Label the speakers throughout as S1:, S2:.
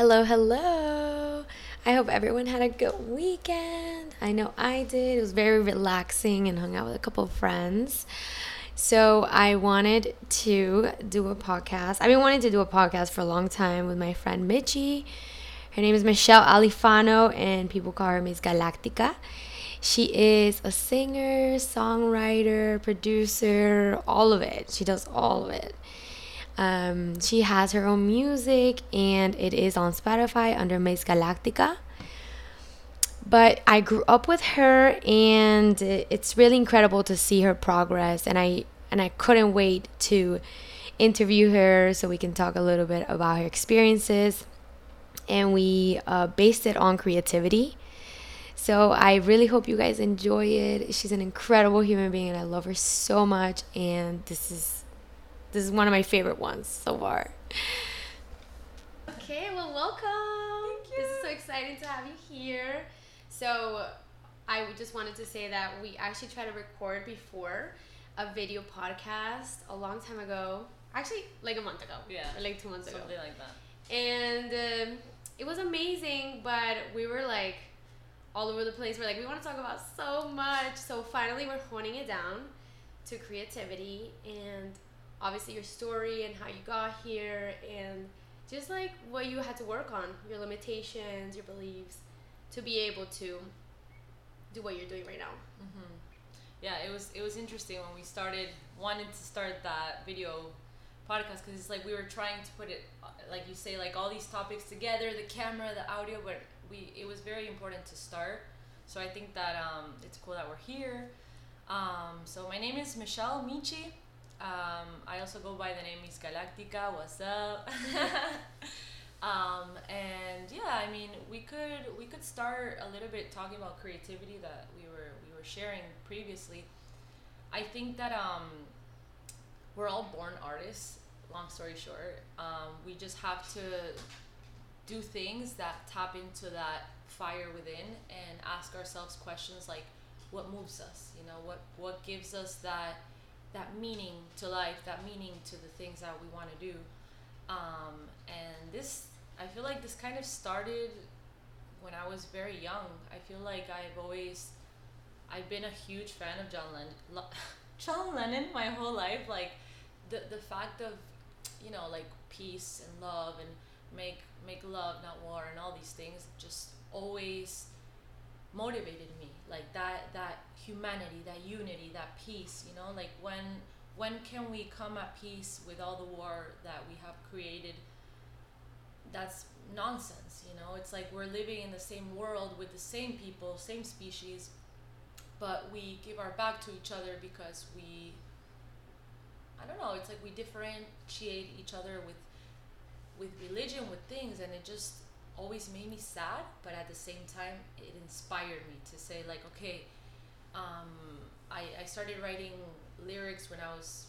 S1: Hello, hello. I hope everyone had a good weekend. I know I did. It was very relaxing and hung out with a couple of friends. So, I wanted to do a podcast. I've been wanting to do a podcast for a long time with my friend Michi. Her name is Michelle Alifano, and people call her Miss Galactica. She is a singer, songwriter, producer, all of it. She does all of it. Um, she has her own music and it is on Spotify under Miss Galactica. But I grew up with her and it's really incredible to see her progress and I and I couldn't wait to interview her so we can talk a little bit about her experiences and we uh, based it on creativity. So I really hope you guys enjoy it. She's an incredible human being and I love her so much and this is this is one of my favorite ones so far. Okay, well, welcome.
S2: Thank you.
S1: This is so exciting to have you here. So, I just wanted to say that we actually tried to record before a video podcast a long time ago. Actually, like a month ago.
S2: Yeah.
S1: Or like two months ago.
S2: Something like that.
S1: And um, it was amazing, but we were like all over the place. We're like, we want to talk about so much. So finally, we're honing it down to creativity and obviously your story and how you got here and just like what you had to work on, your limitations, your beliefs, to be able to do what you're doing right now.
S2: Mm-hmm. Yeah, it was it was interesting when we started wanted to start that video podcast because it's like we were trying to put it like you say like all these topics together, the camera, the audio, but we it was very important to start. So I think that um, it's cool that we're here. Um, so my name is Michelle Michi. Um, I also go by the name Miss Galactica. What's up? um, and yeah, I mean, we could we could start a little bit talking about creativity that we were we were sharing previously. I think that um, we're all born artists. Long story short, um, we just have to do things that tap into that fire within and ask ourselves questions like, what moves us? You know, what what gives us that that meaning to life, that meaning to the things that we want to do. Um, and this, I feel like this kind of started when I was very young. I feel like I've always, I've been a huge fan of John Lennon, John Lennon my whole life. Like the the fact of, you know, like peace and love and make make love not war and all these things just always motivated me like that that humanity that unity that peace you know? Like when when can we come at peace with all the war that we have created? That's nonsense you know? It's like we're living in the same world with the same people same species but we give our back to each other because we i don't know it's like we differentiate each other with with religion with things and it just always made me sad, but at the same time, it inspired me to say like, okay, um, I I started writing lyrics when I was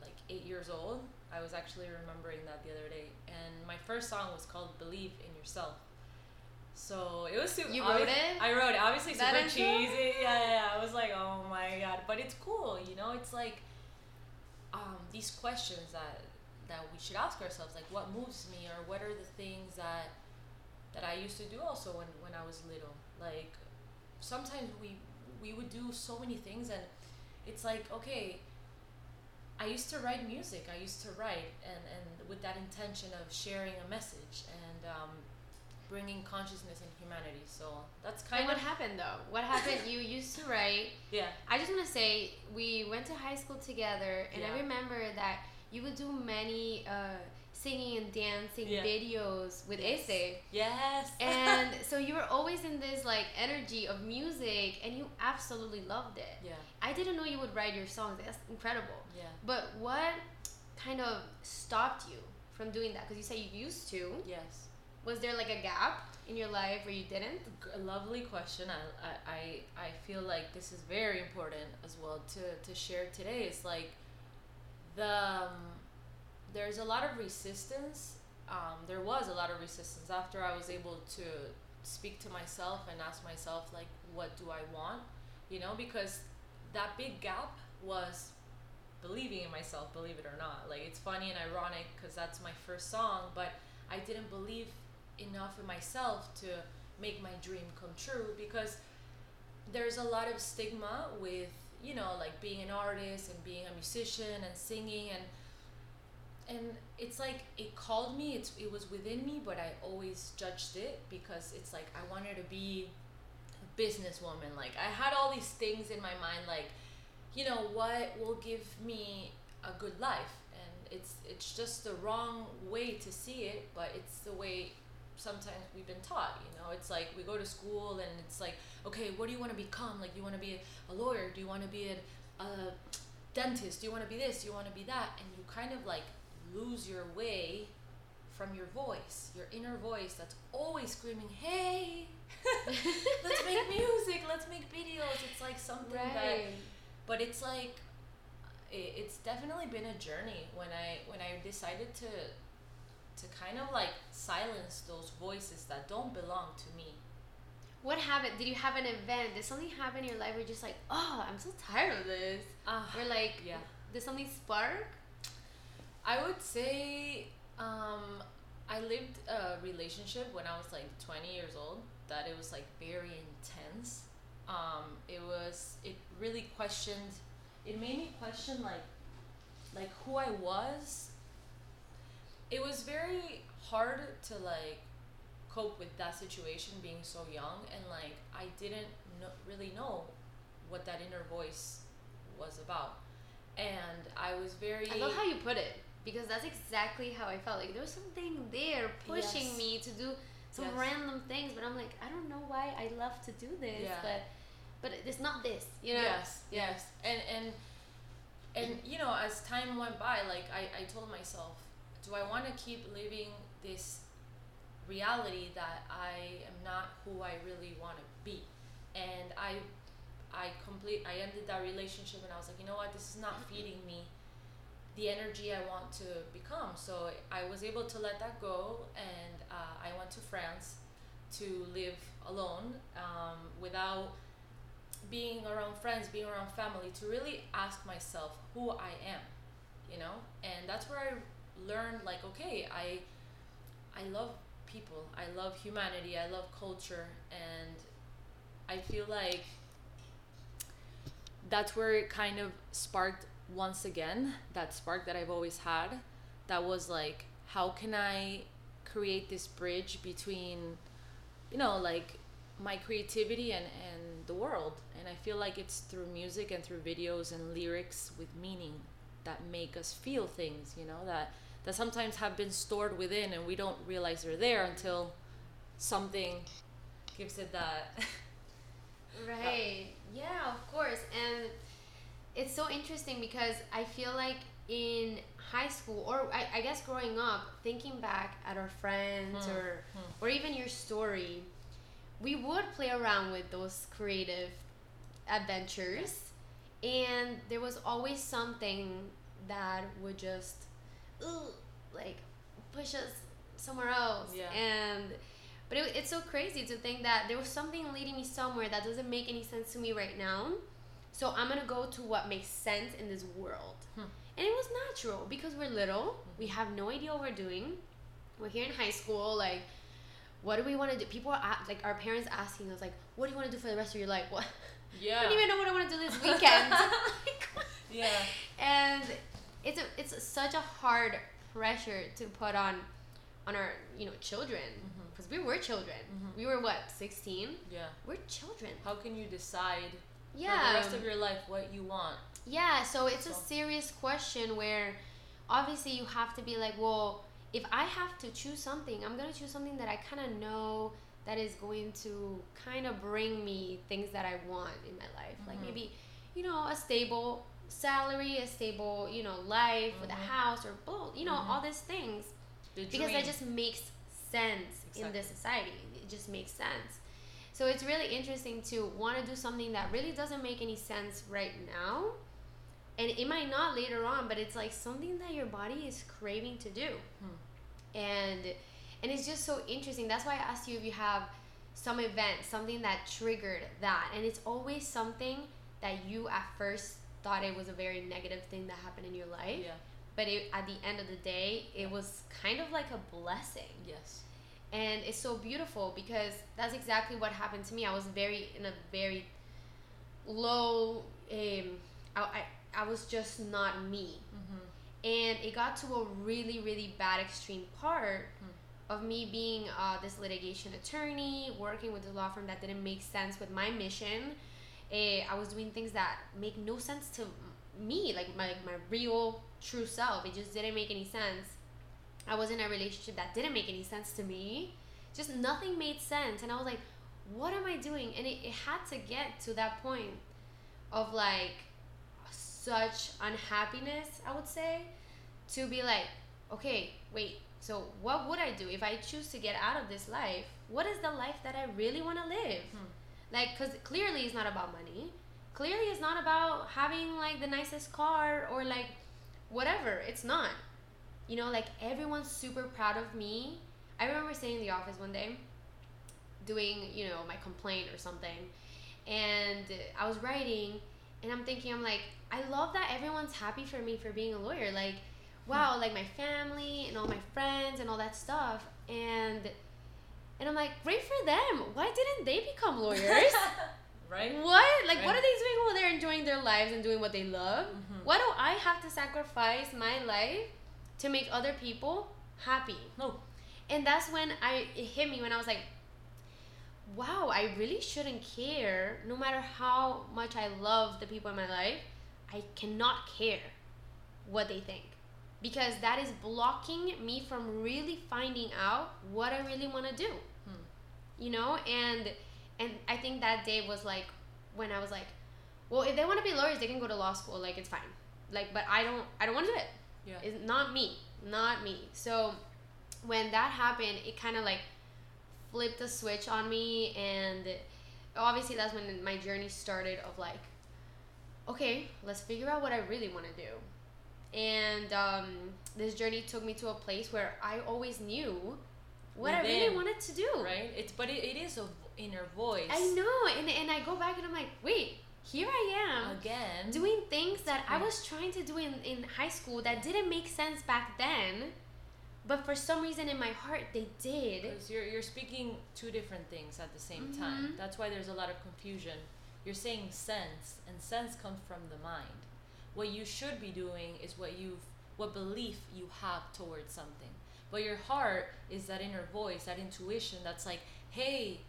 S2: like eight years old. I was actually remembering that the other day, and my first song was called "Believe in Yourself." So it was super.
S1: You wrote it.
S2: I wrote it. Obviously,
S1: That
S2: super cheesy. Yeah, yeah, yeah. I was like, oh my god, but it's cool. You know, it's like um, these questions that that we should ask ourselves, like, what moves me, or what are the things that that I used to do also when, when I was little. Like sometimes we we would do so many things and it's like okay I used to write music. I used to write and, and with that intention of sharing a message and um, bringing consciousness and humanity. So that's kind
S1: And
S2: kind
S1: what happened though? What happened? you used to write.
S2: yeah
S1: I just want to say we went to high school together, and I remember that you would do many uh, singing and dancing
S2: Yeah.
S1: videos with
S2: Yes.
S1: Ese.
S2: yes
S1: and so you were always in this like energy of music and you absolutely loved it
S2: yeah
S1: i didn't know you would write your songs that's incredible
S2: yeah
S1: but what kind of stopped you from doing that because you say you used to
S2: yes
S1: was there like a gap in your life where you didn't
S2: a lovely question. I, I, I, I feel like this is very important as well to, to share today. It's like the um, there's a lot of resistance. Um, there was a lot of resistance after I was able to speak to myself and ask myself like, what do I want? You know, because that big gap was believing in myself, believe it or not. Like it's funny and ironic because that's my first song, but I didn't believe enough in myself to make my dream come true because there's a lot of stigma with you know like being an artist and being a musician and singing and and it's like it called me it's it was within me but i always judged it because it's like i wanted to be a businesswoman. Like i had all these things in my mind like you know what will give me a good life? And it's it's just the wrong way to see it but it's the way sometimes we've been taught you know? It's like we go to school and it's like okay what do you want to become? Like you want to be a lawyer? Do you want to be a, a dentist? Do you want to be this? Do you want to be that? And you kind of like lose your way from your voice your inner voice that's always screaming hey let's make music let's make videos it's like something that but it's like it, it's definitely been a journey when i when i decided to to kind of like silence those voices that don't belong to me
S1: What happened? Did you have an event? Did something happen in your life where you're just like, oh, I'm so tired of this?
S2: uh,
S1: Or like,
S2: yeah
S1: did something spark?
S2: I would say um i lived a relationship when i was like 20 years old that it was like very intense. Um it was it really questioned it made me question like like who i was. It was very hard to like cope with that situation being so young and like i didn't know, really know what that inner voice was about. And i was very
S1: I love how you put it because that's exactly how I felt. Like there was something there pushing
S2: Yes.
S1: me to do some
S2: Yes.
S1: random things, but I'm like, I don't know why I love to do this,
S2: Yeah.
S1: but but it's not this, you know?
S2: Yes, yes. And and and you know, as time went by, like I, I told myself, do I want to keep living this reality that I am not who I really want to be? And I I complete I ended that relationship and I was like, you know what, this is not feeding me the energy I want to become. So I was able to let that go and uh, I went to France to live alone um, without being around friends, being around family, to really ask myself who I am, you know? And that's where I learned like, okay, I I love people. I love humanity. I love culture and I feel like that's where it kind of sparked once again that spark that I've always had that was like how can I create this bridge between you know like my creativity and and the world and I feel like it's through music and through videos and lyrics with meaning that make us feel things you know that that sometimes have been stored within and we don't realize they're there until something gives it that
S1: Right. Yeah, of course. And it's so interesting because I feel like in high school or I, I guess growing up, thinking back at our friends
S2: Hmm,
S1: or
S2: hmm.
S1: or even your story, we would play around with those creative adventures and there was always something that would just ooh, like push us somewhere else
S2: Yeah.
S1: and but it, it's so crazy to think that there was something leading me somewhere that doesn't make any sense to me right now so i'm gonna go to what makes sense in this world.
S2: Hmm.
S1: and it was natural because we're little. We have no idea what we're doing. We're here in high school like what do we want to do? People are like our parents asking us like what do you want to do for the rest of your life? What?
S2: Yeah.
S1: i don't even know what i want to do this weekend.
S2: Yeah.
S1: And it's a, it's such a hard pressure to put on on our you know children. Because we were children.
S2: Mhm.
S1: we were what 16
S2: yeah.
S1: We're children.
S2: How can you decide
S1: yeah
S2: for the rest of your life what you want.
S1: Yeah so it's a serious question where obviously you have to be like well if i have to choose something i'm going to choose something that i kind of know that is going to kind of bring me things that i want in my life. Like
S2: Mhm.
S1: maybe you know a stable salary a stable you know life with a
S2: Mhm.
S1: house or both you know
S2: Mhm.
S1: all these things. Because that just makes sense in this society. It just makes sense so it's really interesting to want to do something that really doesn't make any sense right now. And it might not later on but it's like something that your body is craving to do.
S2: Hmm.
S1: and and it's just so interesting. That's why i asked you if you have some event something that triggered that. And it's always something that you at first thought it was a very negative thing that happened in your life.
S2: Yeah.
S1: But it, at the end of the day it was kind of like a blessing.
S2: Yes
S1: and it's so beautiful because that's exactly what happened to me. I was very in a very low um i i, I was just not me.
S2: Mm-hmm.
S1: and it got to a really really bad extreme part
S2: Hmm.
S1: of me being uh, this litigation attorney working with a law firm that didn't make sense with my mission. Eh, i was doing things that make no sense to me like my, my real true self. It just didn't make any sense i was in a relationship that didn't make any sense to me. Just nothing made sense. And i was like what am i doing? And it, it had to get to that point of like such unhappiness i would say to be like okay wait so what would i do if i choose to get out of this life? What is the life that i really want to live?
S2: Hmm.
S1: like because clearly it's not about money. Clearly it's not about having like the nicest car or like whatever. It's not you know like everyone's super proud of me. I remember sitting in the office one day doing you know my complaint or something and i was writing and i'm thinking i'm like i love that everyone's happy for me for being a lawyer. Like wow like my family and all my friends and all that stuff and and i'm like great for them. Why didn't they become lawyers?
S2: Right?
S1: what? Like what are they doing while they're enjoying their lives and doing what they love?
S2: Mhm.
S1: why do i have to sacrifice my life to make other people happy
S2: No.
S1: and that's when I it hit me when I was like, wow, I really shouldn't care. No matter how much I love the people in my life, I cannot care what they think because that is blocking me from really finding out what I really want to do.
S2: Hmm.
S1: You know, and and I think that day was like when I was like, well, if they want to be lawyers, they can go to law school. Like it's fine. Like, but I don't. I don't want to do it.
S2: Yeah.
S1: It's not me. Not me. So when that happened, it kind of like flipped a switch on me, and obviously that's when my journey started of like, okay, let's figure out what I really want to do. And um, this journey took me to a place where I always knew what I really wanted to do.
S2: right? It's but it, it is a inner voice.
S1: I know, and and I go back and I'm like, wait, here I am
S2: Again.
S1: doing things that I was trying to do in, in high school that didn't make sense back then, but for some reason in my heart they did.
S2: Because you're you're speaking two different things at the same time.
S1: Mhm.
S2: That's why there's a lot of confusion. You're saying sense, and sense comes from the mind. What you should be doing is what you've what belief you have towards something. But your heart is that inner voice, that intuition that's like, hey,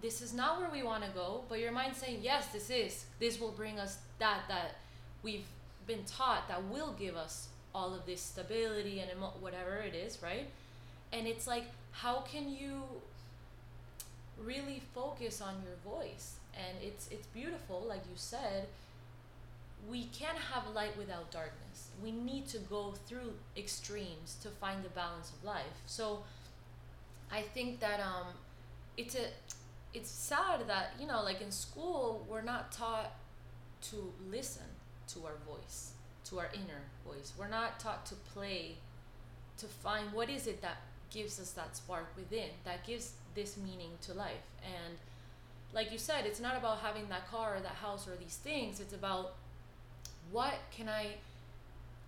S2: this is not where we want to go. But your mind saying, yes, this is. This will bring us that that we've been taught that will give us all of this stability and emo- whatever it is, right? And it's like, how can you really focus on your voice? And it's it's beautiful, like you said. We can't have light without darkness. We need to go through extremes to find the balance of life. So, I think that um, it's a it's sad that you know, like in school, we're not taught to listen to our voice, to our inner voice. We're not taught to play, to find what is it that gives us that spark within, that gives this meaning to life. And like you said, it's not about having that car or that house or these things. It's about what can I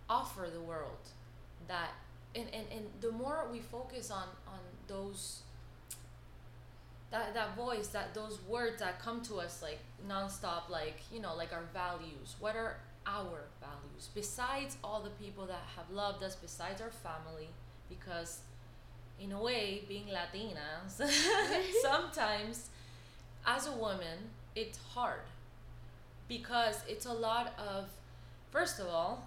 S2: offer the world that and, and, and the more we focus on on those that that voice that those words that come to us like nonstop like you know like our values. What are our values? Besides all the people that have loved us besides our family because in a way being latinas sometimes as a woman it's hard. Because it's a lot of first of all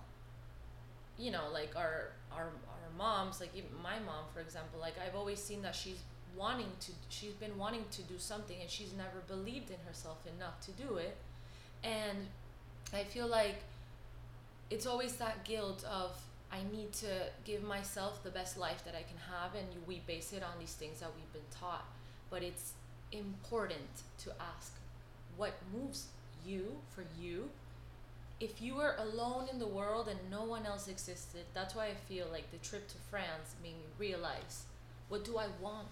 S2: you know like our our our moms like my mom for example like i've always seen that she's wanting to she's been wanting to do something and she's never believed in herself enough to do it. And i feel like it's always that guilt of i need to give myself the best life that i can have and we base it on these things that we've been taught. But it's important to ask what moves you for you? If you were alone in the world and no one else existed that's why i feel like the trip to france made me realize what do i want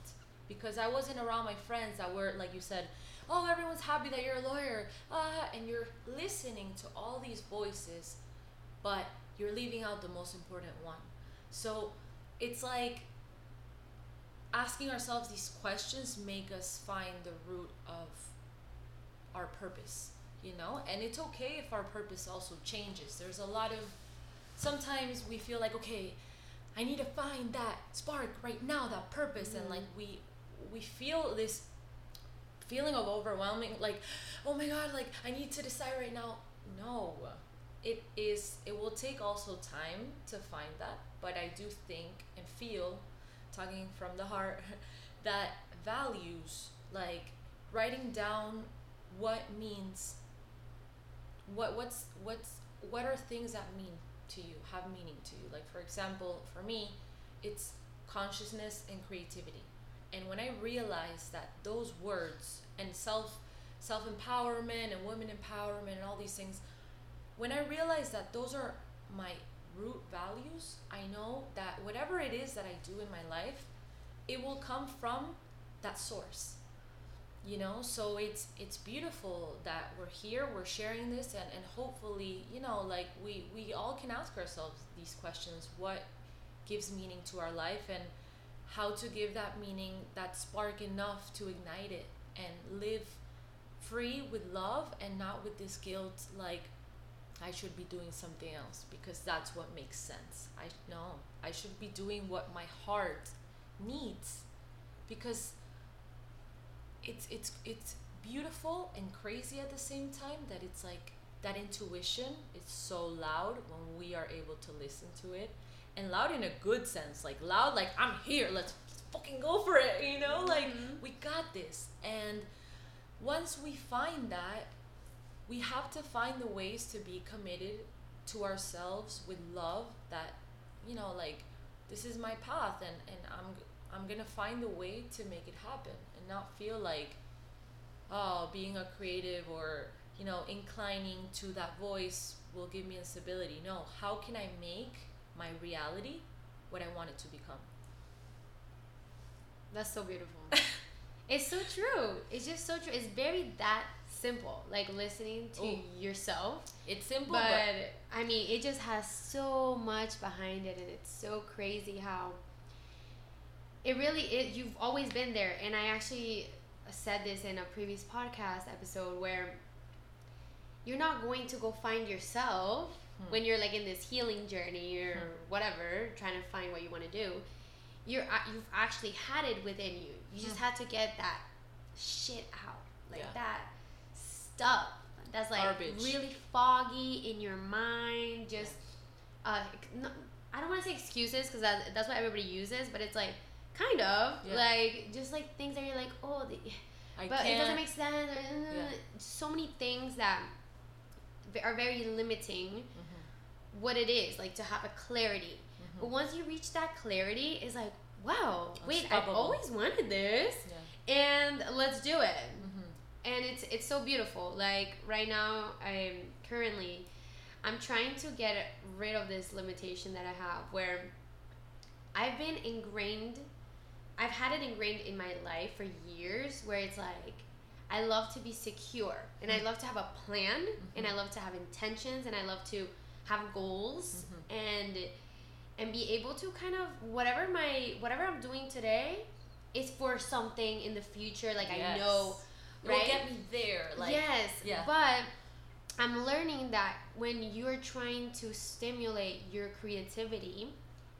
S2: because i wasn't around my friends that were like you said oh everyone's happy that you're a lawyer ah, and you're listening to all these voices but you're leaving out the most important one. So it's like asking ourselves these questions make us find the root of our purpose you know? And it's okay if our purpose also changes. There's a lot of sometimes we feel like okay i need to find that spark right now that purpose mm-hmm. and like we we feel this feeling of overwhelming like oh my god like i need to decide right now. No. It is it will take also time to find that but i do think and feel talking from the heart that values like writing down what means what what's what's what are things that mean to you have meaning to you. Like for example for me it's consciousness and creativity and when i realize that those words and self self empowerment and women empowerment and all these things when i realize that those are my root values i know that whatever it is that i do in my life it will come from that source you know? So it's it's beautiful that we're here we're sharing this and, and hopefully you know like we we all can ask ourselves these questions what gives meaning to our life? And how to give that meaning that spark enough to ignite it and live free with love and not with this guilt like I should be doing something else because that's what makes sense. I know I should be doing what my heart needs because it's it's it's beautiful and crazy at the same time that it's like that intuition is so loud when we are able to listen to it and loud in a good sense like loud like i'm here let's fucking go for it you know like mm-hmm. we got this and once we find that we have to find the ways to be committed to ourselves with love that you know like this is my path and and i'm i'm gonna find a way to make it happen and not feel like oh being a creative or you know inclining to that voice will give me instability no how can i make my reality what i want it to become.
S1: That's so beautiful. It's so true. It's just so true. It's very that simple like listening to Ooh. yourself.
S2: It's simple
S1: but, but i mean it just has so much behind it and it's so crazy how it really is you've always been there. And i actually said this in a previous podcast episode where you're not going to go find yourself hmm. when you're like in this healing journey or hmm. whatever trying to find what you want to do you're you've actually had it within you you just hmm. had to get that shit out like yeah. that stuff that's like Garbage. really foggy in your mind just uh no, i don't want to say excuses because that, that's what everybody uses but it's like Kind of yeah. like just like things that you're like, oh, the, but can't. it doesn't make sense. Yeah. So many things that are very limiting. Mm-hmm. What it is like to have a clarity, mm-hmm. but once you reach that clarity, it's like, wow, wait, I've always wanted this, yeah. and let's do it. Mm-hmm. And it's it's so beautiful. Like right now, I'm currently, I'm trying to get rid of this limitation that I have where I've been ingrained I've had it ingrained in my life for years where it's like I love to be secure and mm-hmm. I love to have a plan and I mm-hmm. love to have intentions and I love to have goals mm-hmm. and and be able to kind of whatever my whatever I'm doing today is for something in the future like yes. I know
S2: right? will get me there like
S1: yes yeah but I'm learning that when you're trying to stimulate your creativity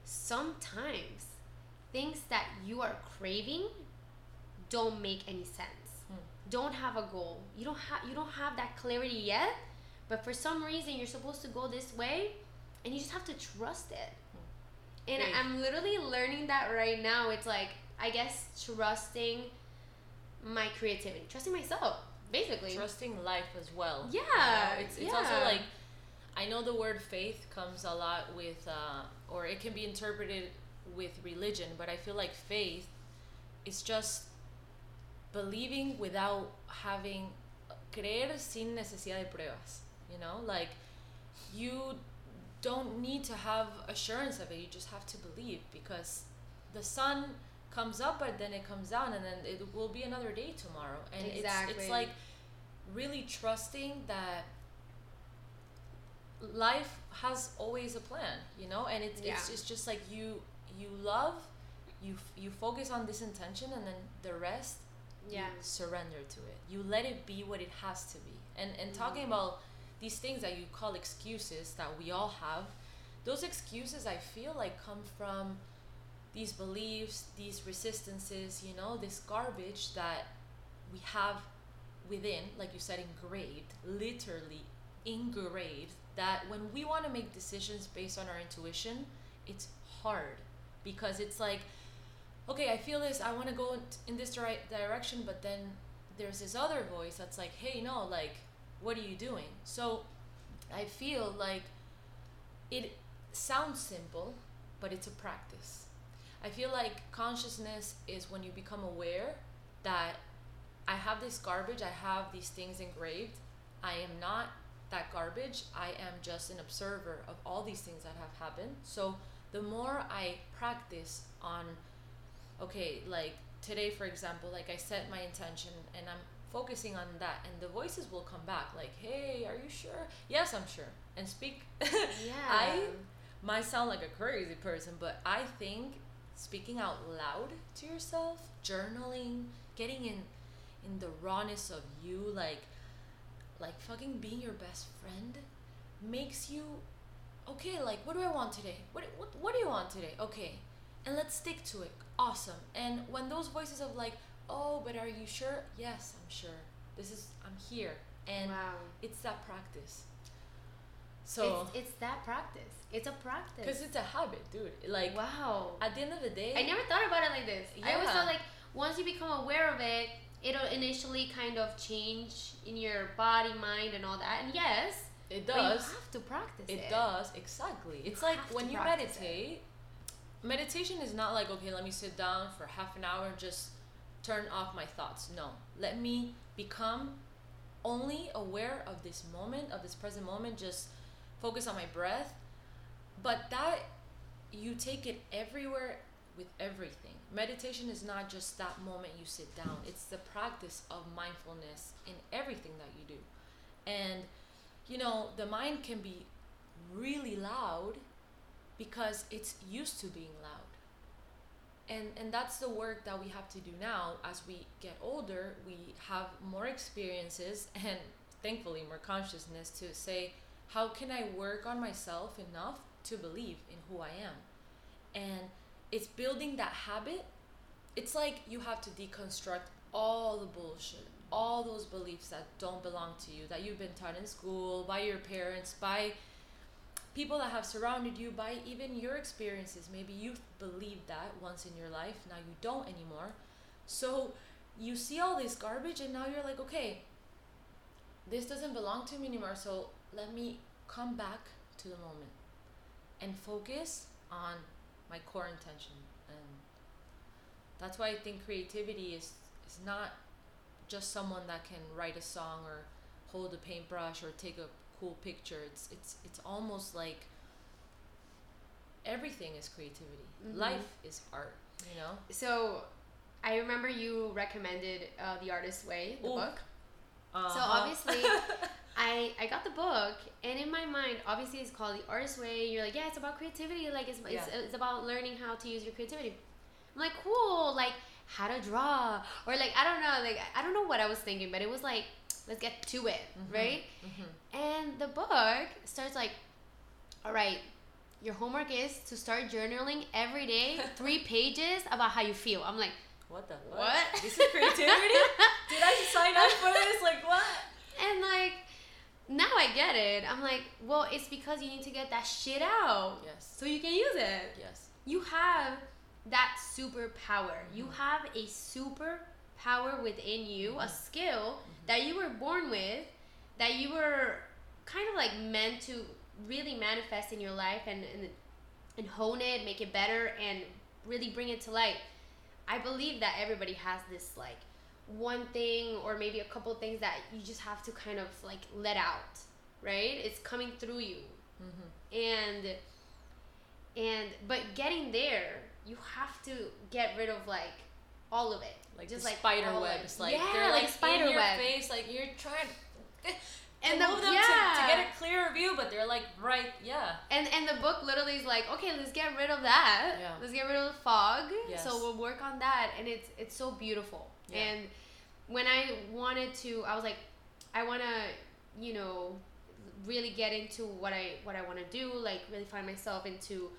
S1: sometimes things that you are craving don't make any sense. Hmm. Don't have a goal. You don't have you don't have that clarity yet, but for some reason you're supposed to go this way and you just have to trust it. And Great. I'm literally learning that right now. It's like I guess trusting my creativity, trusting myself, basically.
S2: Trusting life as well.
S1: Yeah.
S2: You know, it's it's yeah. also like I know the word faith comes a lot with uh, or it can be interpreted with religion, but I feel like faith is just believing without having creer sin necesidad de pruebas. You know, like you don't need to have assurance of it. You just have to believe because the sun comes up, but then it comes down, and then it will be another day tomorrow. And exactly. it's it's like really trusting that life has always a plan, you know, and it's yeah. it's, it's just like you you love you you focus on this intention and then the rest
S1: Yeah.
S2: you surrender to it you let it be what it has to be and and talking
S1: Mm-hmm.
S2: about these things that you call excuses that we all have those excuses i feel like come from these beliefs these resistances you know this garbage that we have within like you said engraved literally engraved that when we want to make decisions based on our intuition it's hard. Because it's like okay i feel this i want to go in- this right direction but then there's this other voice that's like hey no like what are you doing? So i feel like it sounds simple but it's a practice. I feel like consciousness is when you become aware that i have this garbage i have these things engraved i am not that garbage i am just an observer of all these things that have happened. So the more i practice on okay like today for example like i set my intention and i'm focusing on that and the voices will come back like hey are you sure yes i'm sure and speak
S1: Yeah.
S2: I might sound like a crazy person, but I think speaking out loud to yourself, journaling, getting in in the rawness of you, like like fucking being your best friend, makes you okay. Like, what do I want today? What what what do you want today? Okay, and let's stick to it. Awesome. And when those voices of like, oh, but are you sure? Yes, I'm sure. This is I'm here, and
S1: wow.
S2: it's that practice. So.
S1: it's, it's that practice. It's a practice.
S2: Because it's a habit, dude. Like
S1: wow.
S2: at the end of the day,
S1: I never thought about it like this. Yeah. I always thought like once you become aware of it, it'll initially kind of change in your body, mind, and all that. And yes,
S2: it
S1: but you have to practice it.
S2: It does exactly. It's
S1: You
S2: like when you
S1: practice it.
S2: meditate. Meditation is not like okay, let me sit down for half an hour and just turn off my thoughts. No, let me become only aware of this moment, of this present moment. Just focus on my breath. But that you take it everywhere with everything. Meditation is not just that moment you sit down. It's the practice of mindfulness in everything that you do. And you know, the mind can be really loud because it's used to being loud. And and that's the work that we have to do now as we get older, we have more experiences and thankfully more consciousness to say how can I work on myself enough to believe in who I am? And it's building that habit. It's like you have to deconstruct all the bullshit, all those beliefs that don't belong to you, that you've been taught in school, by your parents, by people that have surrounded you, by even your experiences. Maybe you believed that once in your life, now you don't anymore. So you see all this garbage, and now you're like, okay, this doesn't belong to me anymore, so let me come back to the moment and focus on my core intention and that's why i think creativity is is not just someone that can write a song or hold a paintbrush or take a cool picture it's it's it's almost like everything is creativity
S1: Mhm.
S2: life is art you know
S1: So, I remember you recommended uh, The Artist's Way, the
S2: Ooh.
S1: book.
S2: uh-huh.
S1: So obviously, I I got the book, and in my mind, obviously, it's called The Artist's Way. You're like, yeah, it's about creativity. Like, it's it's,
S2: Yeah.
S1: it's about learning how to use your creativity. I'm like, cool. Like, how to draw, or like, I don't know. Like, I don't know what I was thinking, but it was like, let's get to it,
S2: Mhm.
S1: right?
S2: Mhm.
S1: And the book starts like, all right, your homework is to start journaling every day, three pages about how you feel. I'm like,
S2: what the fuck?
S1: What?
S2: this is creativity did i sign up for this like what
S1: and like, now I get it. I'm like, well, it's because you need to get that shit out
S2: yes
S1: so you can use it.
S2: yes
S1: You have that superpower. You
S2: Mhm.
S1: have a super power within you, a
S2: Mhm.
S1: skill that you were born with, that you were kind of like meant to really manifest in your life and, and and hone it, make it better, and really bring it to light. I believe that everybody has this like one thing or maybe a couple things that you just have to kind of like let out, right? It's coming through you
S2: mm-hmm.
S1: and and but getting there you have to get rid of like all of it
S2: like
S1: Just
S2: the
S1: like
S2: spider webs like
S1: Yeah,
S2: they're
S1: like
S2: like
S1: spider
S2: in your
S1: web.
S2: face like you're trying
S1: And the-
S2: move them to,
S1: yeah.
S2: to get a clearer view, but they're like right, yeah.
S1: And and the book literally is like, okay, let's get rid of that.
S2: Yeah.
S1: Let's get rid of the fog.
S2: Yes.
S1: So we'll work on that, and it's it's so beautiful.
S2: Yeah.
S1: And when I wanted to, I was like, I want to, you know, really get into what I what I want to do, like really find myself into,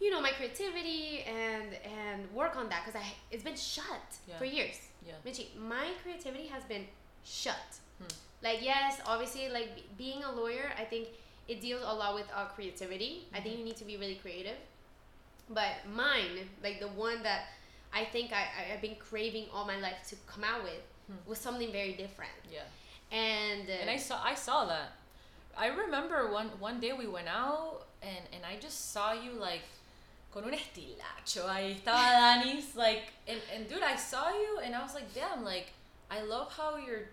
S1: you know, my creativity and and work on that because I it's been shut
S2: Yeah.
S1: for years.
S2: Yeah.
S1: Mitchie, my creativity has been shut.
S2: Hmm.
S1: Like yes, obviously, like be- being a lawyer, I think it deals a lot with our creativity. I think you need to be really creative. But mine, like the one that I think I, I I've been craving all my life to come out with,
S2: Hmm.
S1: was something very different.
S2: Yeah.
S1: And, uh,
S2: And I saw I saw that. I remember one one day we went out and and I just saw you like con un estilacho. Ahí estaba Danis like and and dude, I saw you and I was like, "Damn, like I love how you're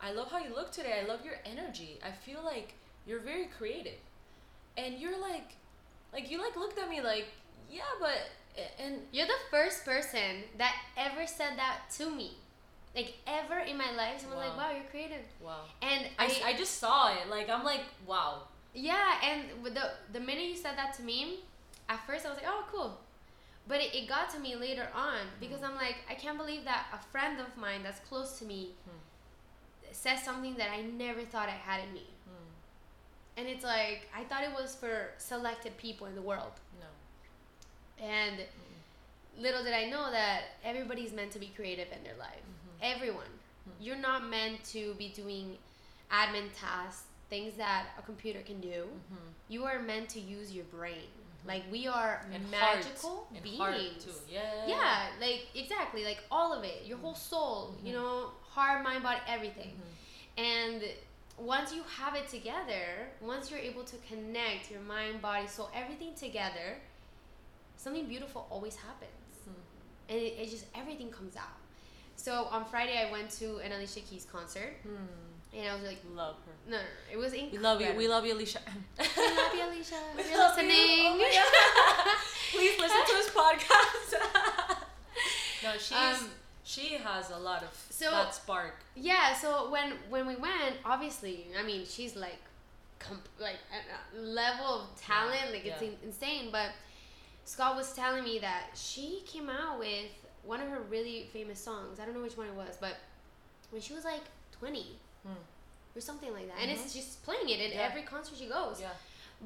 S2: I love how you look today. I love your energy. I feel like you're very creative." And you're like like you like looked at me like, "Yeah, but and
S1: you're the first person that ever said that to me. Like ever in my life, someone like,
S2: Wow.
S1: "Wow, you're creative."
S2: wow.
S1: And
S2: I, I just saw it. Like I'm like, "Wow."
S1: Yeah, and the the minute you said that to me, at first I was like, oh, cool. But it, it got to me later on because mm. I'm like, I can't believe that a friend of mine that's close to me hmm. Says something that I never thought I had in me.
S2: Hmm.
S1: And it's like, I thought it was for selected people in the world.
S2: No.
S1: And little did I know that everybody's meant to be creative in their life. Mm-hmm. Everyone. Hmm. You're not meant to be doing admin tasks, things that a computer can do. Mm-hmm. You are meant to use your brain. Mm-hmm. Like we are
S2: And
S1: magical
S2: heart.
S1: Beings.
S2: Yeah.
S1: Yeah, like exactly, like all of it, your whole soul, you know, heart, mind, body, everything. Mm-hmm. And once you have it together, once you're able to connect your mind, body, soul, everything together, something beautiful always happens. Hmm. And it, it just, everything comes out. So on Friday, I went to an Alicia Keys concert, hmm. and I was like,
S2: Love her.
S1: no, no, no, it was incredible.
S2: We love you. We love you, Alicia.
S1: We love you, Alicia.
S2: We
S1: You're
S2: love you.
S1: listening.
S2: Oh my God. Please listen to this podcast. no, she's
S1: Um,
S2: she has a lot of
S1: so-
S2: that spark.
S1: Yeah, so when when we went, obviously, I mean, she's like, comp- like a a level of talent, like it's
S2: Yeah.
S1: in- insane. But Scott was telling me that she came out with one of her really famous songs. I don't know which one it was, but when she was like twenty
S2: Hmm.
S1: or something like that, and it's she's playing it in
S2: Yeah.
S1: every concert she goes.
S2: Yeah.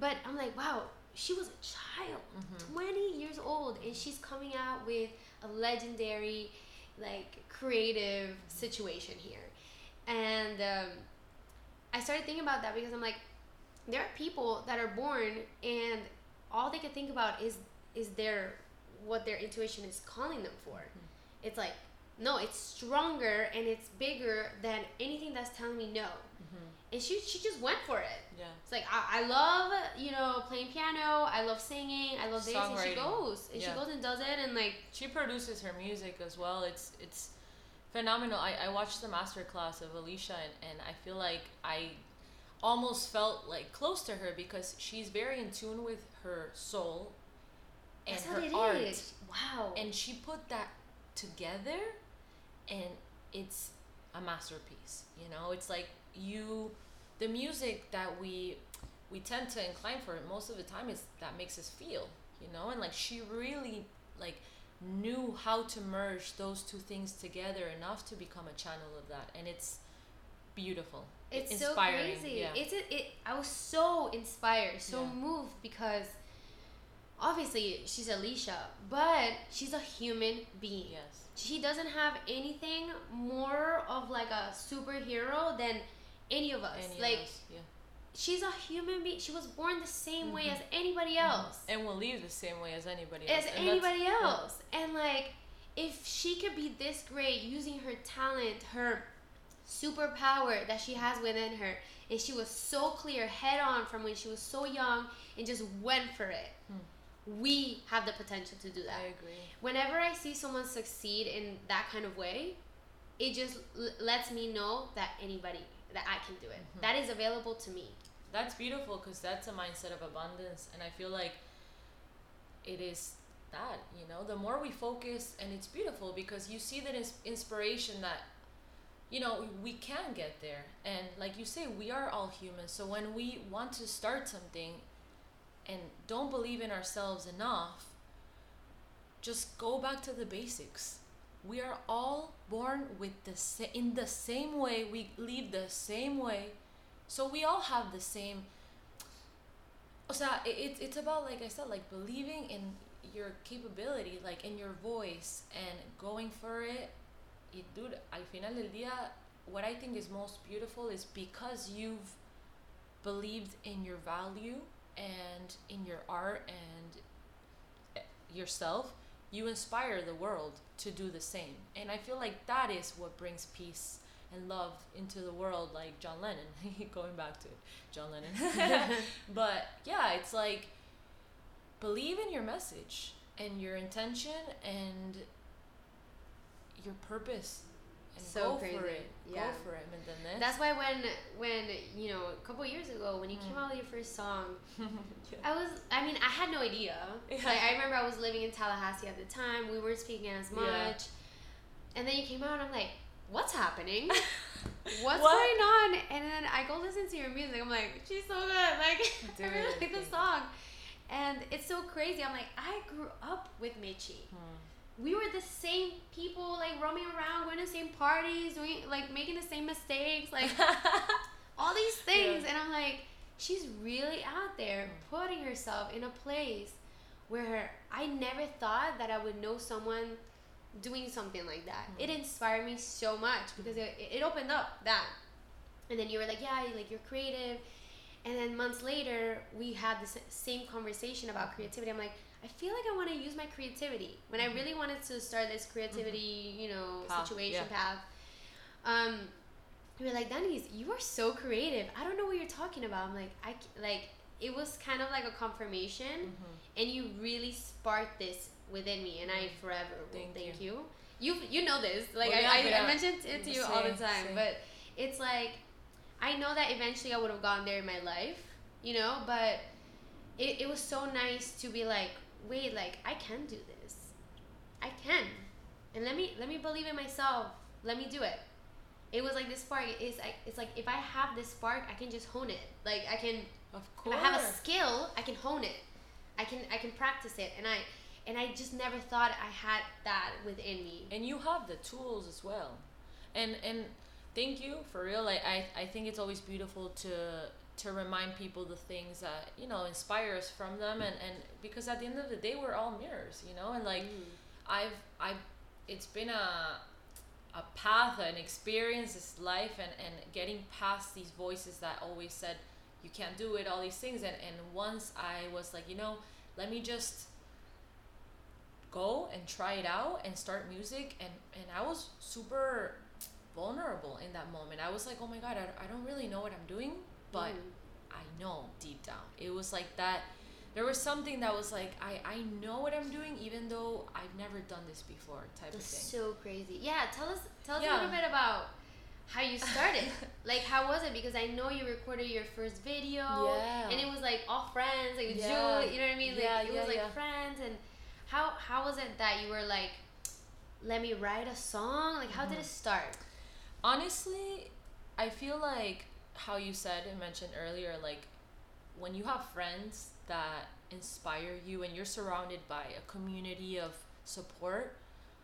S1: But I'm like, wow, she was a child,
S2: Mm-hmm.
S1: 20 years old, and she's coming out with a legendary, like, creative situation here. And um, I started thinking about that because I'm like, there are people that are born and all they can think about is is their what their intuition is calling them for. It's like no, it's stronger and it's bigger than anything that's telling me no. And she she just went for it.
S2: Yeah.
S1: It's like I, I love you know playing piano. I love singing. I love dancing. She goes and
S2: Yeah.
S1: she goes and does it and like
S2: She produces her music as well. It's it's phenomenal. I, I watched the master class of Alicia and, and I feel like I almost felt like close to her because she's very in tune with her soul and
S1: that's
S2: her
S1: what it
S2: art.
S1: is. Wow.
S2: And she put that together and it's a masterpiece. You know, it's like you the music that we we tend to incline for most of the time is that makes us feel, you know, and like she really like knew how to merge those two things together enough to become a channel of that and it's beautiful
S1: it's
S2: inspiring
S1: so crazy.
S2: yeah
S1: It's a, it. I was so inspired, so
S2: Yeah.
S1: moved because obviously she's Alicia, but she's a human being.
S2: yes
S1: She doesn't have anything more of like a superhero than any of us.
S2: Any of
S1: like
S2: us, yeah
S1: she's a human being. She was born the same way
S2: Mhm.
S1: as anybody else.
S2: and will leave the same way as anybody
S1: As
S2: else and that's-
S1: anybody
S2: yeah.
S1: else. And like if she could be this great using her talent, her superpower that she has within her, and she was so clear head on from when she was so young and just went for it. We have the potential to do that
S2: i agree
S1: whenever I see someone succeed in that kind of way, it just l- lets me know that anybody that I can do it.
S2: Mm-hmm.
S1: That is available to me.
S2: that's beautiful because that's a mindset of abundance and i feel like it is that you know the more we focus and it's beautiful because you see that ins- inspiration that you know, we can get there. And like you say, we are all humans. So when we want to start something and don't believe in ourselves enough, just go back to the basics. We are all born with the sa- in the same way. We live the same way, so we all have the same. O sea, it, it, it's about like I said, like believing in your capability, like in your voice, and going for it. Y dude, al final del día, what I think is most beautiful is because you've believed in your value and in your art and eh, yourself you inspire the world to do the same. And I feel like that is what brings peace and love into the world, like John Lennon. Going back to it, John Lennon. but yeah, it's like believe in your message and your intention and your purpose and
S1: So
S2: go
S1: crazy.
S2: for it.
S1: Yeah.
S2: Go for it, ¿me entendés?
S1: That's why when when you know a couple years ago when you came
S2: Mm.
S1: out with your first song,
S2: Yeah.
S1: I was I mean I had no idea.
S2: Yeah.
S1: Like I remember I was living in Tallahassee at the time. We weren't speaking as much,
S2: Yeah.
S1: and then you came out and I'm like, what's happening? What's
S2: What?
S1: going on? And then I go listen to your music. I'm like, she's so good. Like I really like the song, and it's so crazy. I'm like, I grew up with Michi.
S2: Hmm.
S1: We were the same people, like roaming around, going to the same parties, doing like making the same mistakes, like all these things.
S2: Yeah.
S1: And I'm like, she's really out there mm. putting herself in a place where I never thought that I would know someone doing something like that. It mm. inspired me so much because mm. it, it opened up that. And then you were like, yeah, like you're creative. And then months later, we had the s- same conversation about creativity. I'm like, I feel like I want to use my creativity. When I really wanted to start this creativity, you know,
S2: Path,
S1: situation
S2: yeah.
S1: path, um, you were like, Denise, you are so creative. I don't know what you're talking about. I'm like, I like it was kind of like a confirmation,
S2: Mm-hmm.
S1: and you really sparked this within me, and I forever will
S2: Thank
S1: thank,
S2: you.
S1: you. You you know this. Like
S2: Well,
S1: I,
S2: yeah,
S1: I. I mentioned it to you all the time,
S2: same.
S1: but it's like I know that eventually I would have gone there in my life, you know, but it, it was so nice to be like, wait, like I can do this. I can. And let me let me believe in myself. Let me do it. It was like this spark is it's like if I have this spark, I can just hone it. Like I can
S2: Of
S1: if
S2: course.
S1: I have a skill, I can hone it. I can I can practice it and I and I just never thought I had that within me.
S2: and you have the tools as well and and thank you for real like i i think it's always beautiful to to remind people the things that you know inspire us from them. And and because at the end of the day we're all mirrors you know? And like mm. i've i've it's been a a path an experience this life and and getting past these voices that always said you can't do it all these things. And and once i was like you know let me just go and try it out and start music and and i was super vulnerable in that moment. I was like oh my god i, I don't really know what i'm doing but
S1: Mm.
S2: i know deep down it was like that there was something that was like i i know what i'm doing even though i've never done this before type
S1: That's
S2: of thing
S1: so crazy. Yeah, tell us tell us a little bit about how you started. like how was it? Because I know you recorded your first video
S2: Yeah.
S1: and it was like all friends, like
S2: Yeah.
S1: Julie, you know what I mean? Like
S2: Yeah,
S1: it
S2: yeah,
S1: was like
S2: yeah.
S1: friends and how how was it that you were like let me write a song? Like how did
S2: Mm-hmm.
S1: it start?
S2: honestly i feel like how you said and mentioned earlier like when you have friends that inspire you and you're surrounded by a community of support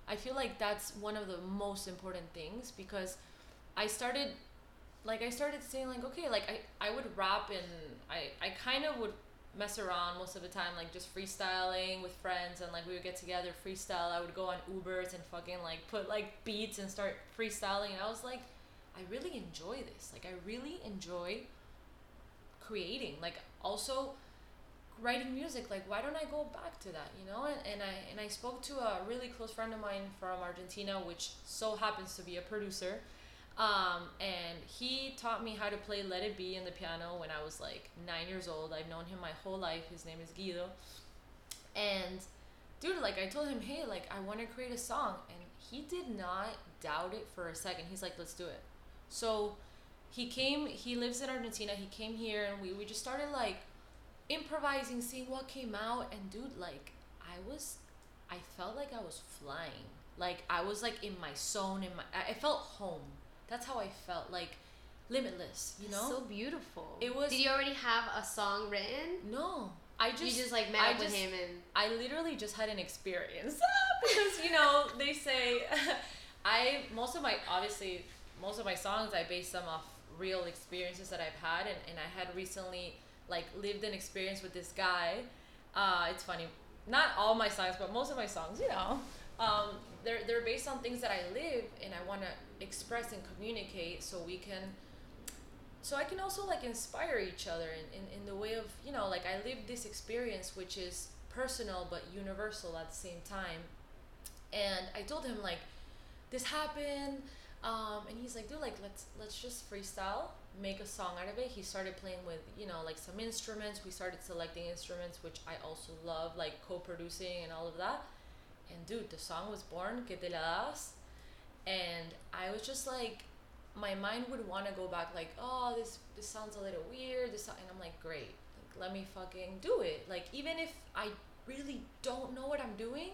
S2: i feel like that's one of the most important things because i started like i started saying like okay like i, I would rap and I, I kind of would mess around most of the time like just freestyling with friends and like we would get together freestyle. I would go on ubers and fucking like put like beats and start freestyling. And i was like i really enjoy this. Like i really enjoy creating. Like also writing music. Like why don't i go back to that you know? And, and i and i spoke to a really close friend of mine from argentina which so happens to be a producer. Um, and he taught me how to play let it be in the piano when i was like nine years old. I've known him my whole life. His name is guido. And dude like i told him hey like i want to create a song. And he did not doubt it for a second. He's like let's do it so he came he lives in argentina he came here and we, we just started like improvising seeing what came out and dude like i was i felt like i was flying like i was like in my zone in my i felt home That's how I felt. Like limitless, you know?
S1: so beautiful.
S2: It was-
S1: Did you already have a song written?
S2: no. I just
S1: you just like met
S2: I
S1: with
S2: just-
S1: him and
S2: I literally just had an experience because you know they say I most of my obviously most of my songs I base them off real experiences that I've had and, and I had recently like lived an experience with this guy. Uh, it's funny, not all my songs, but most of my songs, you know, um, they're they're based on things that I live and I want to express and communicate so we can so I can also like inspire each other in, in, in the way of you know like I lived this experience which is personal but universal at the same time and I told him like this happened um, and he's like dude like let's let's just freestyle make a song out of it. He started playing with you know like some instruments. We started selecting instruments which I also love like co-producing and all of that. And dude the song was born que te la das. And I was just like my mind would want to go back like oh this this sounds a little weird. This and i'm like great. Like, let me fucking do it. Like even if i really don't know what i'm doing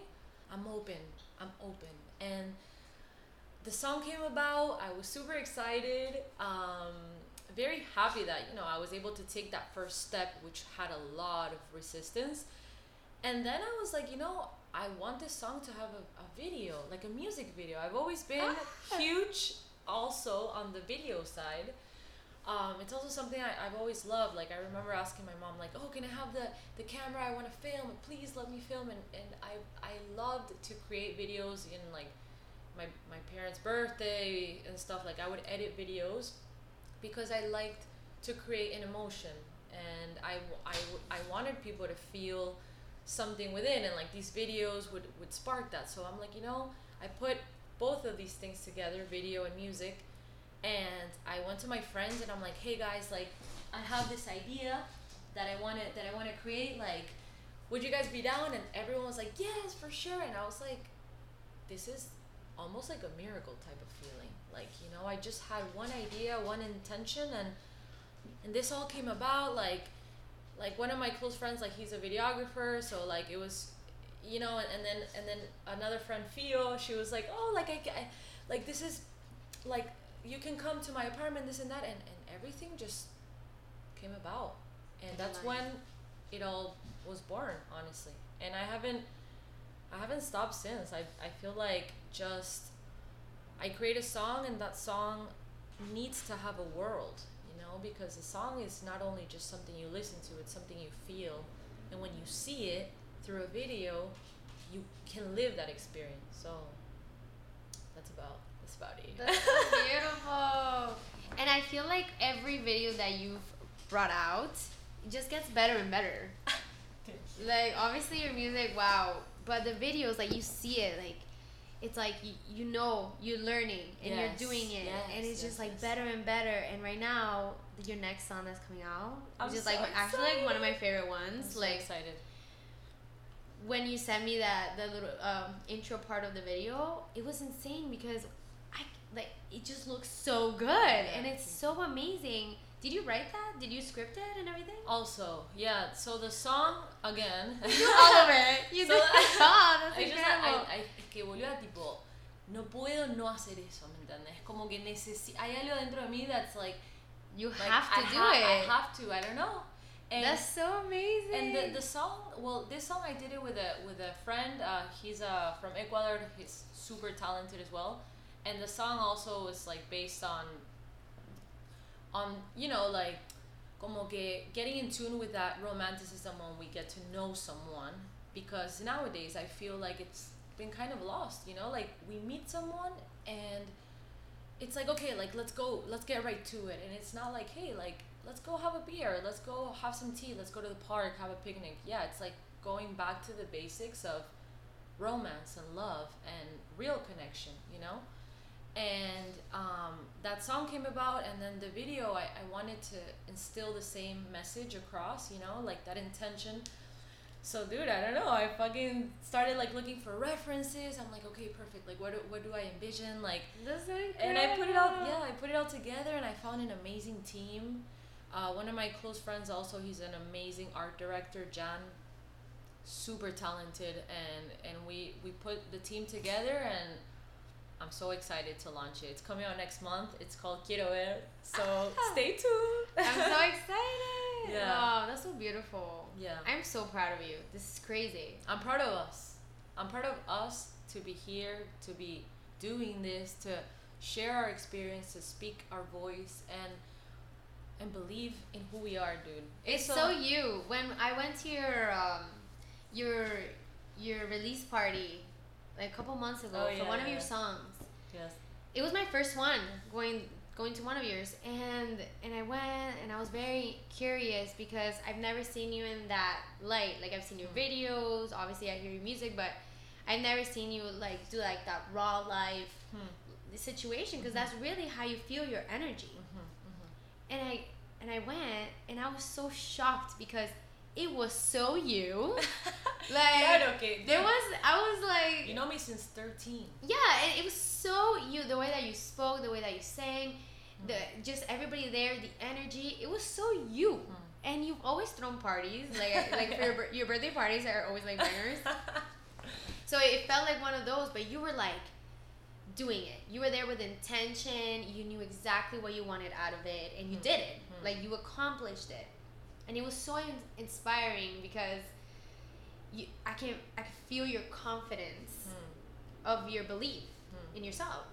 S2: i'm open. I'm open. And the song came about i was super excited um very happy that you know i was able to take that first step which had a lot of resistance. And then i was like you know i want this song to have a, a video like a music video. I've always been huge also on the video side. Um, it's also something I, I've always loved. Like I remember asking my mom like oh can I have the, the camera? I want to film. Please let me film. And, and I, I loved to create videos in like my, my parents birthday and stuff like I would edit videos because I liked to create an emotion. And I, I, I wanted people to feel something within and like these videos would, would spark that. So I'm like you know I put both of these things together video and music and I went to my friends and I'm like hey guys like I have this idea that I want to that I want to create like would you guys be down? And everyone was like yes for sure. And I was like this is almost like a miracle type of feeling. Like you know I just had one idea one intention and and this all came about like like one of my close friends like he's a videographer so like it was you know and, and then and then another friend Fio she was like oh like I, I like this is like you can come to my apartment this and that and, and everything just came about. And that's when it all was born honestly. And I haven't I haven't stopped since. I, I feel like just I create a song and that song needs to have a world you know because the song is not only just something you listen to it's something you feel. And when you see it through a video you can live that experience. So that's about that's about it.
S1: That's so beautiful. And I feel like every video that you've brought out just gets better and better. Like obviously your music, wow, but the videos like you see it like it's like you, you know you're learning and
S2: Yes,
S1: you're doing it. And
S2: yes,
S1: it's just like
S2: yes.
S1: better and better. And right now your next song that's coming out
S2: I'm
S1: which is
S2: so
S1: like actually like one of my favorite
S2: I'm
S1: ones
S2: so
S1: like
S2: excited.
S1: when you sent me that the little um, intro part of the video, it was insane because I like it just looks so good. And it's so amazing. Did you write that? Did you script it and everything?
S2: also yeah so the song again
S1: All of it. You
S2: So-
S1: did the song. That's
S2: I just. I, I, es que volvió a tipo, no puedo no hacer eso, ¿me entiendes? Como que necesito, hay algo dentro de mí that's like,
S1: you
S2: like
S1: have to
S2: I
S1: do
S2: ha-
S1: it.
S2: I have to, I don't know. And,
S1: That's so amazing.
S2: and the, the song, well, this song I did it with a with a friend. Uh, he's uh, from Ecuador. He's super talented as well. And the song also is like based on, on you know like, como que getting in tune with that romanticism when we get to know someone. Because nowadays I feel like it's been kind of lost. You know, like we meet someone and it's like okay like let's go let's get right to it and it's not like hey like let's go have a beer let's go have some tea let's go to the park have a picnic yeah it's like going back to the basics of romance and love and real connection you know and um, that song came about and then the video I, I wanted to instill the same message across you know like that intention. So dude i don't know i fucking started like looking for references. I'm like okay perfect like what do, what do i envision like and I put it all yeah I put it all together and I found an amazing team. Uh, one of my close friends also he's an amazing art director Jan, super talented and and we we put the team together and I'm so excited to launch it. It's coming out next month. It's called Quiero Ver. So stay tuned.
S1: I'm so excited.
S2: Yeah.
S1: Oh, that's so beautiful.
S2: yeah.
S1: I'm so proud of you. This is crazy.
S2: I'm proud of us. I'm proud of us to be here, to be doing this, to share our experience, to speak our voice, and and believe in who we are, dude.
S1: It's so, you. When I went to your um, your your release party like a couple months ago
S2: Oh,
S1: for
S2: yeah,
S1: one of your songs.
S2: yes.
S1: It was my first one going going to one of yours and and I went and I was very curious because I've never seen you in that light. Like I've seen your
S2: Mm.
S1: videos, obviously I hear your music, but I've never seen you like do like that raw life
S2: Hmm.
S1: situation because
S2: Mhm.
S1: that's really how you feel your energy.
S2: Mm-hmm,
S1: and I and I went and I was so shocked because it was so you. like
S2: Claro que
S1: there was I was like
S2: You know me since 13.
S1: yeah, and it was so you the way that you spoke, the way that you sang, the just everybody there, the energy. It was so you.
S2: Mm.
S1: And you've always thrown parties, like like for your, your birthday parties are always like bangers. So it felt like one of those, but you were like doing it. You were there with intention. You knew exactly what you wanted out of it, and you
S2: Mhm.
S1: did it.
S2: Mhm.
S1: Like you accomplished it, and it was so in- inspiring because you, I can, I can feel your confidence
S2: Hmm,
S1: of your belief
S2: hmm.
S1: in yourself.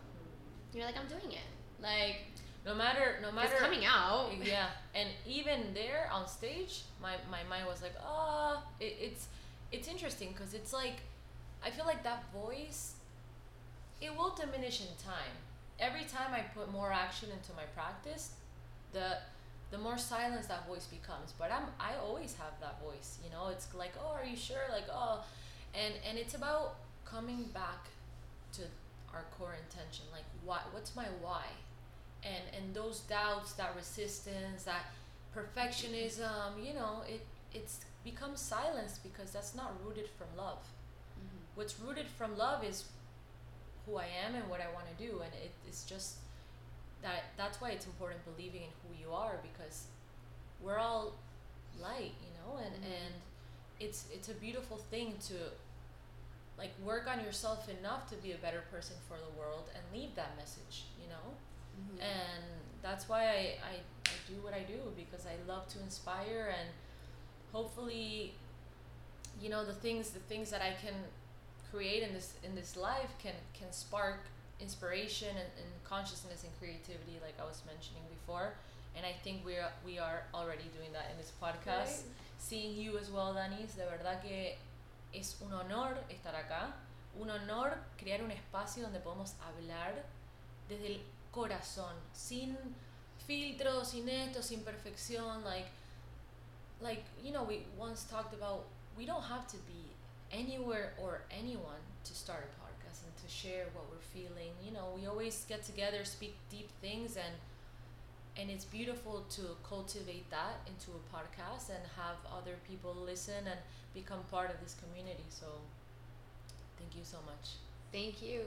S1: You're like, I'm doing it. Like
S2: No matter, no matter.
S1: it's coming out.
S2: yeah and even there on stage my, my mind was like ah it, it's it's interesting because it's like i feel like that voice it will diminish in time every time i put more action into my practice the the more silence that voice becomes. But i'm i always have that voice you know? It's like oh are you sure? Like oh. And and it's about coming back to our core intention like why what's my why? And and those doubts that resistance that perfectionism you know it it's becomes silence because that's not rooted from love.
S1: Mhm.
S2: what's rooted from love is who i am and what i want to do and it, it's just that that's why it's important believing in who you are because we're all light you know and
S1: Mhm.
S2: and it's it's a beautiful thing to like work on yourself enough to be a better person for the world and leave that message you know
S1: Mhm.
S2: and that's why I, I, I do what I do because I love to inspire and hopefully you know the things the things that I can create in this in this life can can spark inspiration and, and consciousness and creativity like I was mentioning before. And I think we are we are already doing that in this podcast. Seeing you as well Danis de verdad que es un honor estar acá. Un honor crear un espacio donde podemos hablar desde el corazón sin filtros sin esto sin perfección like like you know we once talked about we don't have to be anywhere or anyone to start a podcast and to share what we're feeling you know we always get together speak deep things and and it's beautiful to cultivate that into a podcast and have other people listen and become part of this community so thank you so much
S1: Thank you.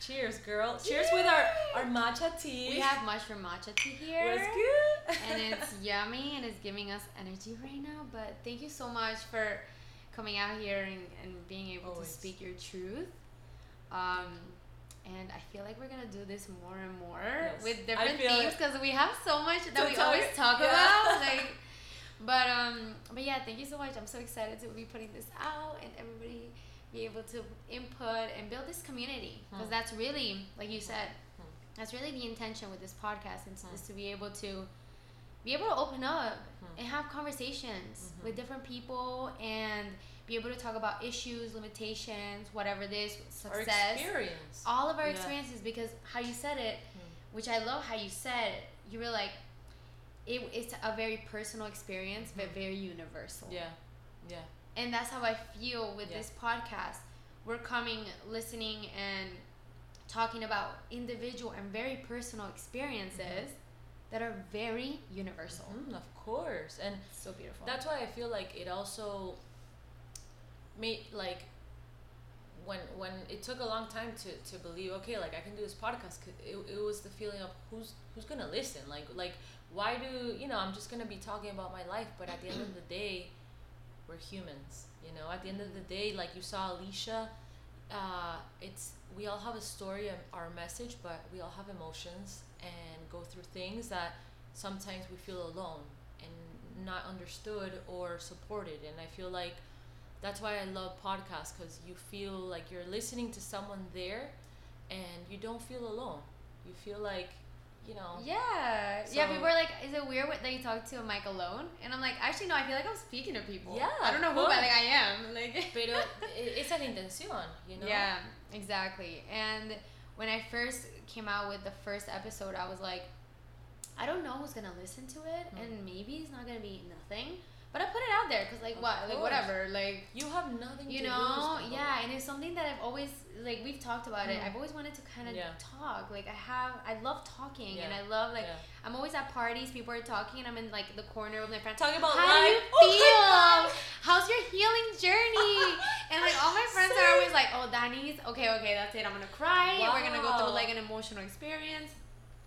S2: cheers girl cheers with our our matcha tea
S1: We have mushroom matcha tea here.
S2: What's good
S1: and it's yummy and it's giving us energy right now. But thank you so much for coming out here and, and being able
S2: Always.
S1: to speak your truth. Um, and I feel like we're gonna do this more and more
S2: Yes.
S1: with different
S2: it.
S1: because we have so much that we
S2: talk-
S1: always talk
S2: yeah.
S1: about. Like, but um, but yeah, thank you so much. I'm so excited to be putting this out and everybody be able to input and build this community because
S2: Hmm.
S1: that's really, like you said,
S2: Hmm.
S1: that's really the intention with this podcast and
S2: Hmm.
S1: is to be able to be able to open up
S2: Hmm.
S1: and have conversations
S2: Mhm.
S1: with different people and be able to talk about issues, limitations, whatever it is,
S2: our
S1: success,
S2: experience
S1: all of our
S2: Yeah.
S1: experiences. Because how you said it,
S2: Hmm.
S1: which I love how you said, it, you were like, it, it's a very personal experience, but
S2: Mhm.
S1: very universal.
S2: yeah yeah
S1: And that's how I feel with
S2: Yeah.
S1: this podcast. We're coming, listening, and talking about individual and very personal experiences that are very universal.
S2: Mhm, of course and
S1: So beautiful.
S2: that's why I feel like it also made like when when it took a long time to, to believe okay like I can do this podcast it, it was the feeling of who's who's gonna listen like like why do you know I'm just gonna be talking about my life but at the end of the day we're humans you know at the end of the day like you saw Alicia uh, it's we all have a story and our message, but we all have emotions and go through things that sometimes we feel alone and not understood or supported. And I feel like that's why I love podcasts because you feel like you're listening to someone there, and you don't feel alone. You feel like you know.
S1: Yeah,
S2: So-
S1: yeah. People are like, "Is it weird that you talk to a mic alone?" And I'm like, actually, no. I feel like I'm speaking to people.
S2: Yeah,
S1: I don't know who, but like I am. Like.
S2: Pero it's an intención, you know.
S1: Yeah, exactly. And when I first came out with the first episode, I was like, I don't know who's gonna listen to it,
S2: Mm.
S1: and maybe it's not gonna be nothing. But I put it out there because, like,
S2: Of
S1: what, like, whatever, like,
S2: You have nothing
S1: you
S2: to
S1: know,
S2: lose.
S1: yeah. And it's something that I've always, like, we've talked about it.
S2: Mm.
S1: I've always wanted to kind of
S2: Yeah.
S1: talk. Like, I have, I love talking, and I love, like,
S2: Yeah.
S1: I'm always at parties. People are talking, and I'm in like the corner with my friends.
S2: Talking about
S1: How do you
S2: life. Oh
S1: feel? How's your healing journey? and like all my friends are always like, "Oh, Danny's okay, okay, that's it. I'm gonna cry. We're gonna go through like an emotional experience."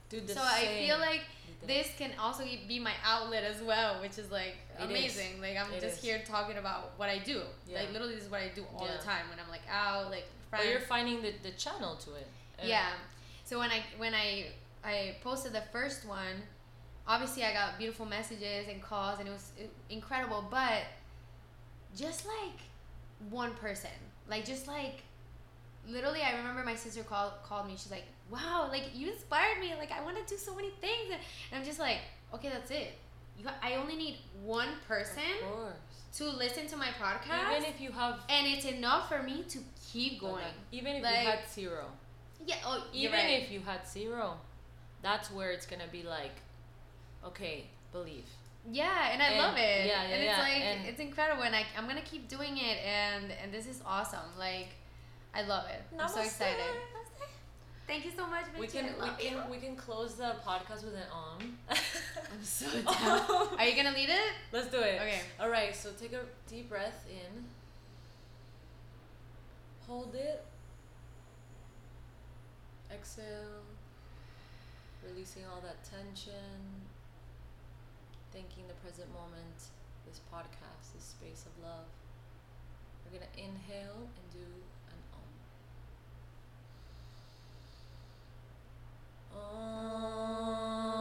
S2: Dude,
S1: so I feel like this can also be my outlet as well, which is like
S2: It is.
S1: amazing. Like I'm
S2: It
S1: just
S2: is.
S1: here talking about what I do.
S2: Yeah.
S1: Like literally, this is what I do all
S2: Yeah.
S1: the time when I'm like out, like
S2: But you're finding the, the channel to it. And
S1: Yeah. So when I when I I posted the first one, obviously I got beautiful messages and calls and it was uh, incredible, but just like one person, like just like literally I remember my sister called called me. She's like, "Wow, like you inspired me. Like I want to do so many things." And I'm just like, "Okay, that's it. You got, I only need one person to listen to my podcast."
S2: Even if you have
S1: and it's enough for me to keep going.
S2: Even if
S1: Like-
S2: you had zero.
S1: Yeah. Oh,
S2: Even
S1: right.
S2: if you had zero, that's where it's gonna be like, okay, believe.
S1: Yeah, and I
S2: And-
S1: love it.
S2: yeah, yeah,
S1: and it's
S2: yeah,
S1: like
S2: and-
S1: it's incredible, and I, I'm gonna keep doing it, and and this is awesome. Like, I love it. I'm so
S2: Namaste.
S1: excited. Thank you so much,
S2: We can we
S1: love you.
S2: can we can close the podcast with an um.
S1: I'm so down. Are you gonna lead it?
S2: Let's do it.
S1: Okay.
S2: All right. So take a deep breath in. Hold it. Exhale. Releasing all that tension. Thanking the present moment, this podcast, this space of love. We're gonna inhale and do an